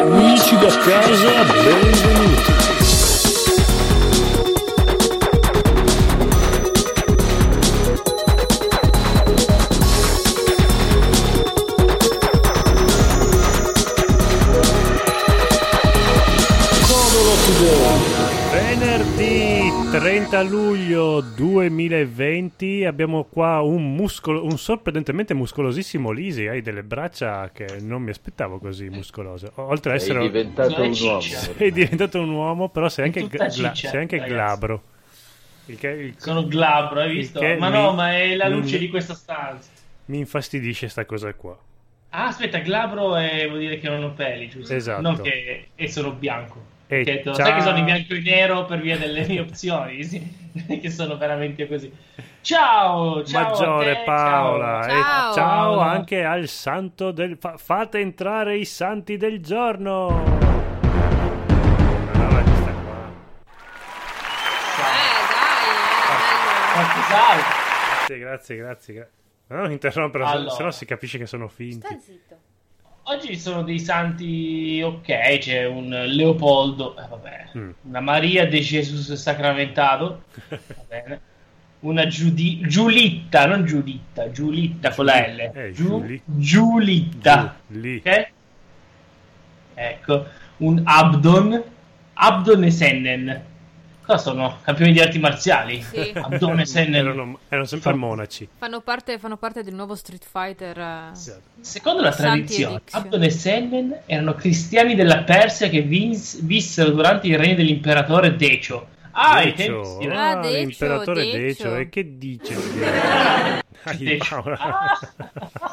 Amici da casa, benvenuti. Codolo Venerdì 30 luglio 2020 abbiamo qua un, muscolo, un sorprendentemente muscolosissimo Lisi, hai delle braccia che non mi aspettavo così muscolose. Oltre ad Sei essere diventato Sono un uomo. sei diventato un uomo, però sei anche, gla- ciccia, sei anche glabro. Il che, il- Sono glabro, hai visto? Ma mi- no, ma è la mi- luce di questa stanza. mi infastidisce sta cosa qua. Ah, aspetta, glabro è, vuol dire che non ho peli, giusto? Esatto. Non che e sono bianco. E ciao. sai che sono in bianco e nero per via delle mie opzioni, sì. Che sono veramente così. Ciao, ciao Maggiore te, Paola ciao. e Ciao. ciao Paola. anche al santo del fa- fate entrare i santi del giorno. Questa qua. Eh, dai, eh, Quanto salve. Grazie, grazie, grazie. gra- Non interrompere, Allora. se no si capisce che sono finti. Sta zitto. Oggi ci sono dei santi, ok, c'è un Leopoldo, eh, vabbè, Mm. una Maria de Jesus Sacramentato, va bene, una Giudi- Giulitta, non Giulitta, Giulitta con la L, Eh, Giu- Giuli- Giulitta, ok? Ecco, un Abdon, Abdon e Sennen, cosa sono? Campioni di arti marziali? Sì. Abdon e Sennen. Erano, erano sempre monaci. Fanno parte, fanno parte del nuovo Street Fighter. eh. Secondo la tradizione, Elixir. Abdon e Sennen erano cristiani della Persia che vins- vissero durante il regno dell'imperatore Decio. Ah, Decio, sì, Ah, ah, Decio, l'imperatore Decio. Decio. E che dice? Dai, Decio. Ah,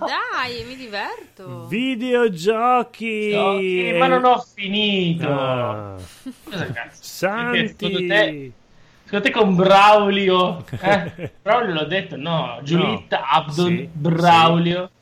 Dai, mi diverto. Videogiochi! occhi, ma non ho finito. Ah, Cosa cazzo? Santi! Secondo te, secondo te con Braulio, eh? Braulio l'ho detto, no, Giulitta, Abdon, Sì, Braulio. Sì.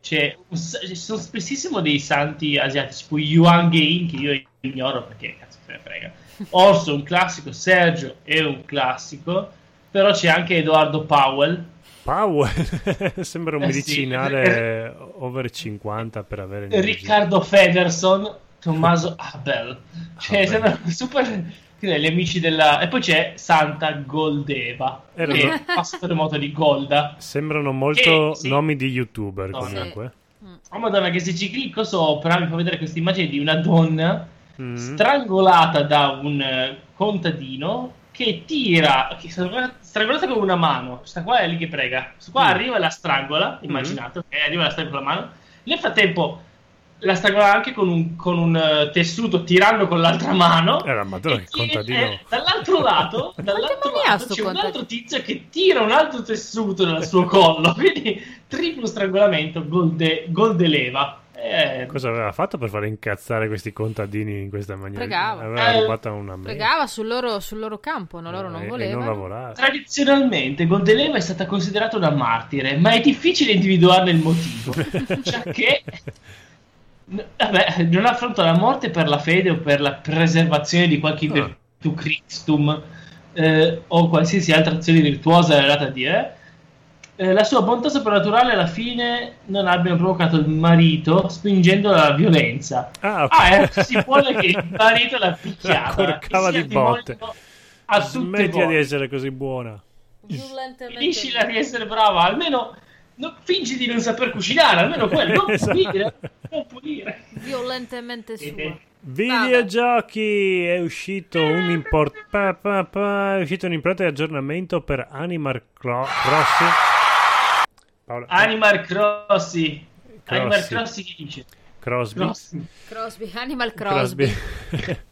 C'è un sa- ci sono spessissimo dei santi asiatici, tipo Yuan Gein, che io ignoro perché cazzo se ne frega. Orso, un classico, Sergio è un classico, però c'è anche Edoardo Powell. Powell sembra un Eh sì. medicinale over 50 per avere. Riccardo Federson, Tommaso Abel. Cioè, Abel. sembra super. Che ne, Gli amici della. E poi c'è Santa Goldeva, Erano- che è pastore moto di Golda. Sembrano molto Eh, sì. nomi di youtuber No, comunque. Oh madonna, che se ci clicco sopra mi fa vedere questa immagine di una donna Mm. strangolata da un eh, contadino che tira, che strangolata con una mano. Questa qua è lì che prega. Questa qua Mm. arriva e la strangola, immaginate, ok? Arriva e la strangola con la mano. Nel frattempo la strangola anche con un, con un eh, tessuto tirando con l'altra mano. Eh, la madonna, E che contadino. eh, dall'altro lato, dall'altro lato c'è un contadino? altro tizio che tira un altro tessuto dal suo collo. Quindi triplo strangolamento, gol, de, gol de leva. Eh, Cosa aveva fatto per fare incazzare questi contadini in questa maniera? Pregava. Aveva Eh, rubata una mela. Pregava sul loro, sul loro campo, no? loro Eh, non volevano. non lavorava. Tradizionalmente Goldeleva è stata considerata una martire, ma è difficile individuarne il motivo, già che vabbè, non affronta la morte per la fede o per la preservazione di qualche Ah. virtù Christum eh, o qualsiasi altra azione virtuosa legata a Dio. eh, la sua bontà soprannaturale alla fine non abbia provocato il marito spingendola alla violenza. Ah, ok. Ah, eh, si suppone che il marito l'ha picchiata. La corcava di botte. Smettila di essere così buona. Finiscila di essere brava, almeno no, fingi di non saper cucinare, almeno quello, non Esatto. pulire, non pulire. Violentemente sua. Eh, Videogiochi è uscito un import pa, pa, pa, è uscito un importante aggiornamento per Animal Cro- Crossing. Paola, Animal Crossing. Animal Crossi. Crossing chi dice? Crosby. Crossing. Crosby, Animal Crosby.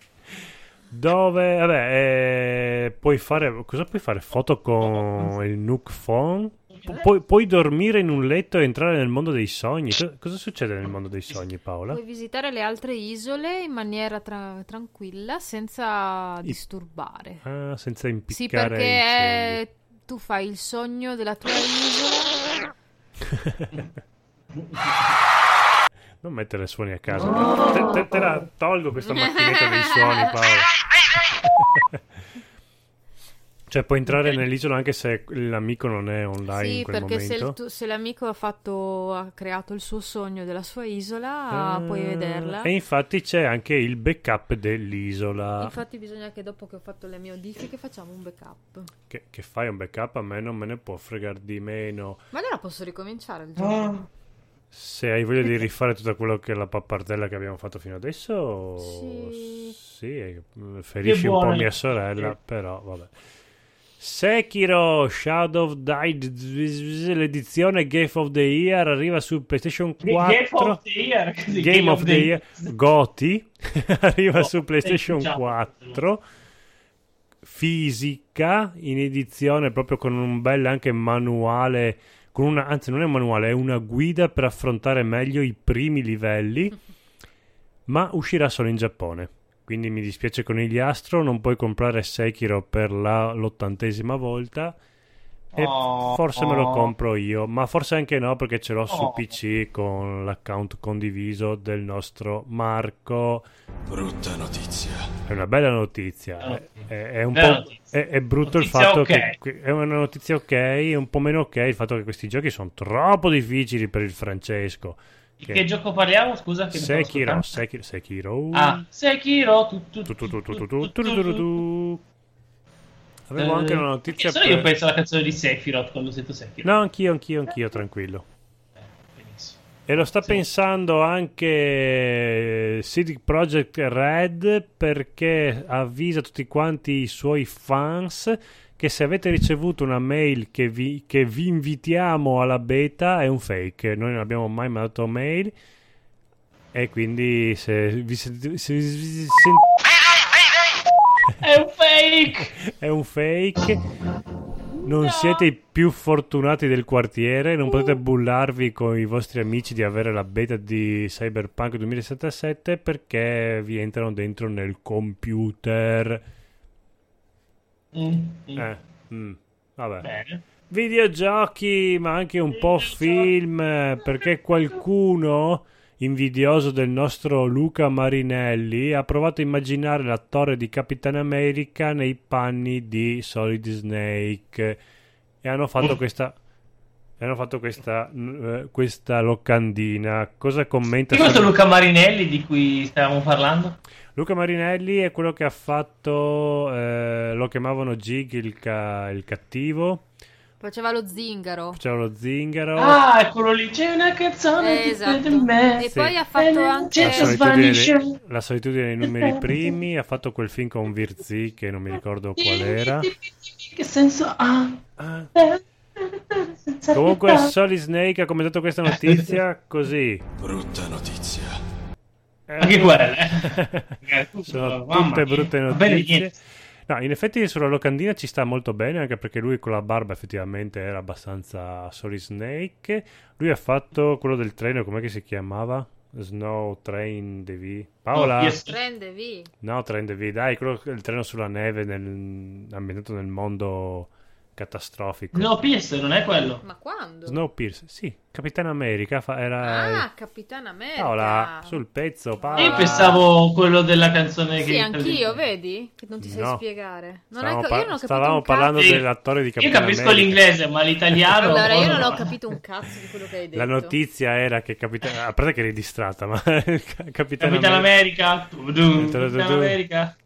Dove vabbè, eh, puoi fare cosa puoi fare? Foto con il Nook Phone? Pu- puoi, puoi dormire in un letto e entrare nel mondo dei sogni. Co- cosa succede nel mondo dei sogni, Paola? Puoi visitare le altre isole in maniera tra- tranquilla senza disturbare. Ah, senza Sì, impiccare perché incendi. eh, tu fai il sogno della tua isola. Non mettere suoni a caso. Te, te- te la tolgo questa macchinetta dei suoni, Paola. Cioè puoi entrare Ok. nell'isola anche se l'amico non è online in Sì, quel perché se, tu- se l'amico ha, fatto, ha creato il suo sogno della sua isola, Ah, puoi vederla. E infatti c'è anche il backup dell'isola. Infatti bisogna che dopo che ho fatto le mie modifiche facciamo un backup. Che, che fai un backup? A me non me ne può fregare di meno. Ma allora posso ricominciare il gioco? Ah, Se hai voglia di rifare tutto quello che è la pappardella che abbiamo fatto fino adesso, Sì. sì, eh, ferisci un po' mia sorella, però vabbè. Sekiro Shadow of Die, l'edizione Game of the Year arriva su PlayStation 4. Game of the Year. così, Game of the Year Goti arriva Oh, su PlayStation diciamo. 4 fisica in edizione proprio con un bel anche manuale con una, anzi non è un manuale è una guida per affrontare meglio i primi livelli ma uscirà solo in Giappone quindi mi dispiace conigliastro non puoi comprare Sekiro per la, l'ottantesima volta e Oh. forse me lo compro io, ma forse anche no perché ce l'ho su Oh. PC con l'account condiviso del nostro Marco. Brutta notizia. È una bella notizia. Oh. È, è- è un Bella po', notizia. è, è brutto il Notizia fatto ok. che è una notizia ok, è un po' meno ok il fatto che questi giochi sono troppo difficili per il Francesco. Di che gioco parliamo? Scusa che Sekiro, Sekiro, Sekiro. Ah, Sekiro. Avevo anche una notizia. Solo io penso alla canzone di Sephiroth quando sento Sekiro. No, anch'io, anch'io, anch'io, tranquillo. E lo sta sì. pensando anche CD Project Red perché avvisa tutti quanti i suoi fans che se avete ricevuto una mail che vi, che vi invitiamo alla beta è un fake. Noi non abbiamo mai mandato mail e quindi se vi, sent- se vi- se- È un fake! è un fake. Non siete i più fortunati del quartiere, non potete bullarvi con i vostri amici di avere la beta di Cyberpunk 2077 perché vi entrano dentro nel computer. Mm, mm. Eh, mm, vabbè. Bene. Videogiochi, ma anche un po' film, perché qualcuno invidioso del nostro Luca Marinelli ha provato a immaginare l'attore di Capitan America nei panni di Solid Snake e hanno fatto Mm. questa e hanno fatto questa, eh, questa locandina. Cosa commenta? Chi è questo Luca Marinelli di cui stavamo parlando? Luca Marinelli è quello che ha fatto, eh, lo chiamavano Jig il, ca- il cattivo, Faceva lo zingaro. faceva lo zingaro. Ah, eccolo lì. C'è una canzone Eh, esatto. me. E Sì. poi ha fatto la anche... Just solitudine, Vanisher. la solitudine dei numeri primi ha fatto quel film con Virzi che non mi ricordo qual era Che senso ha? Ah, Senza comunque pietà. Solid Snake ha commentato questa notizia così Brutta notizia. Eh, Anche quelle. eh. sono tutte brutte notizie no in effetti sulla locandina ci sta molto bene anche perché lui con la barba effettivamente era abbastanza Solid Snake lui ha fatto quello del treno com'è che si chiamava? Snow Train DV Paola No, io- Prende, vi. No, Train DV, dai, quello il treno sulla neve nel- ambientato nel mondo catastrofico. No, PS non è quello. Ma quando? Snowpiercer, sì, Capitano America fa- era Ah, Capitan America. Paola sul pezzo, Paola. Io pensavo quello della canzone Sì, che anch'io, vedi? Che non ti sai No. spiegare. Non Stavamo, hai ca- par- io non ho capito stavamo parlando Sì. dell'attore di Io Capitano capisco America. l'inglese, ma l'italiano. Allora, io non no. ho capito un cazzo di quello che hai detto. La notizia era che Capitano a parte che eri distratta, ma Capitano Capitano America America. Capitano America.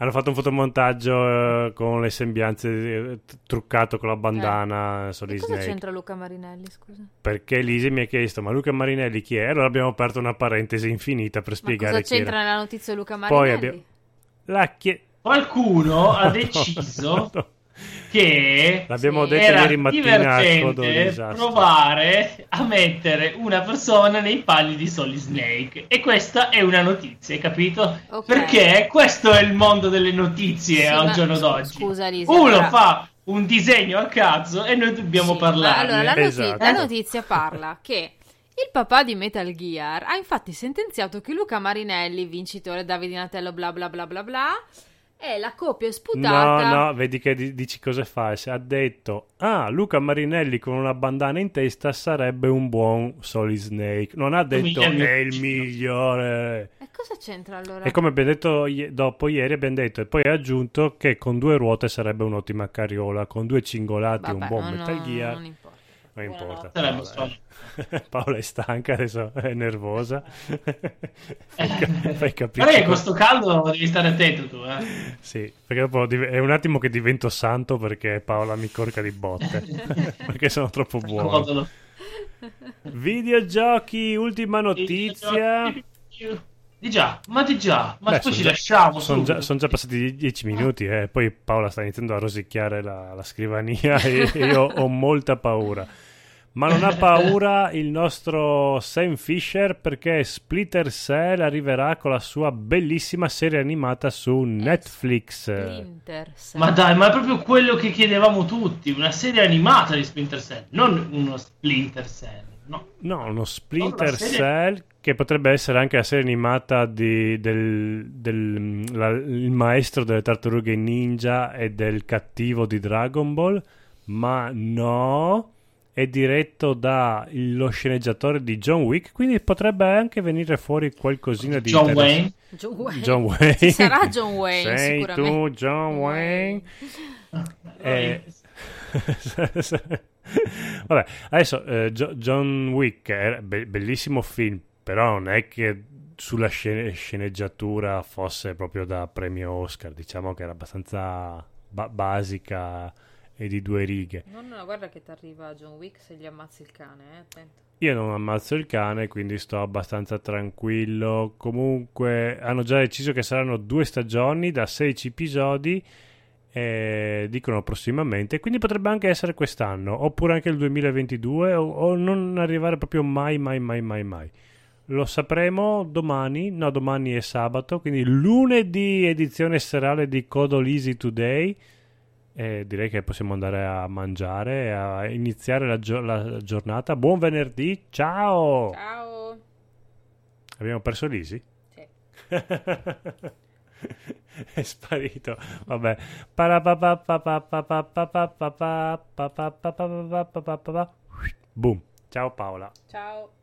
Hanno fatto un fotomontaggio eh, con le sembianze eh, truccato con la bandana E Solid cosa Snake. c'entra Luca Marinelli, scusa? Perché Lisi mi ha chiesto, ma Luca Marinelli chi è? Allora abbiamo aperto una parentesi infinita per Ma spiegare cosa chi era. c'entra nella notizia Luca Poi Marinelli? abbiamo- La chie- Qualcuno ha deciso che L'abbiamo Sì. detto era ieri mattina a provare a mettere una persona nei panni di Solid Snake. E questa è una notizia, hai capito? Ok. Perché questo è il mondo delle notizie Sì, al giorno scu- d'oggi. scusa, Lisa, Uno allora- fa un disegno a cazzo e noi dobbiamo Sì, ma parlarne. Allora, la, noti- Esatto. la notizia parla che il papà di Metal Gear ha infatti sentenziato che Luca Marinelli, vincitore Davide Natello, bla bla bla bla bla, E la coppia è No, sputata. no, vedi che di- dici cosa fa. Se ha detto, ah, Luca Marinelli con una bandana in testa sarebbe un buon Solid Snake. Non ha detto, è il cugino." migliore. E cosa c'entra allora? E come abbiamo detto dopo ieri, abbiamo detto, e poi ha aggiunto che con due ruote sarebbe un'ottima carriola, con due cingolati e un Vabbè, buon no, no, Metal Gear. non importa. Non importa. Paola, strano. eh. Paola è stanca, adesso è nervosa. fai, ca- fai capire. Che con sto caldo devi stare attento tu, eh. Sì, perché dopo è un attimo che divento santo perché Paola mi corca di botte. perché sono troppo buono. Videogiochi, ultima notizia. Di già, ma di già, ma Beh, poi ci già- lasciamo Sono già, son già passati die- dieci minuti e poi Paola sta iniziando a rosicchiare la, la scrivania e io ho molta paura. Ma non ha paura il nostro Sam Fisher perché Splitter Cell arriverà con la sua bellissima serie animata su Netflix. Splinter Cell. Ma dai, ma è proprio quello che chiedevamo tutti, una serie animata di Splinter Cell, non uno Splinter Cell, no. No, uno Splinter serie- Cell che potrebbe essere anche la serie animata di, del, del- la- il maestro delle tartarughe ninja e del cattivo di Dragon Ball, ma no, è diretto dallo sceneggiatore di John Wick, quindi potrebbe anche venire fuori qualcosina di John. Wayne. John Wayne. John Wayne. Ci sarà John Wayne, Sei sicuramente. tu John Wayne. Eh, Vabbè, adesso eh, John Wick è be- bellissimo film, però non è che sulla scene- sceneggiatura fosse proprio da premio Oscar, diciamo che era abbastanza ba- basica e di due righe. No, no, guarda che ti arriva John Wick se gli ammazzi il cane, eh, attento. Io non ammazzo il cane, quindi sto abbastanza tranquillo. Comunque hanno già deciso che saranno due stagioni da 16 episodi. E dicono prossimamente, quindi potrebbe anche essere quest'anno, oppure anche il 2022, o, o non arrivare proprio mai, mai, mai, mai, mai. Lo sapremo domani, no, domani è sabato, quindi lunedì edizione serale di Codol Easy Today. E direi che possiamo andare a mangiare e a iniziare la, gio- la giornata. Buon venerdì, ciao! Ciao. Abbiamo perso Lisi? Sì. È sparito. Vabbè. Boom. Ciao Paola. Ciao.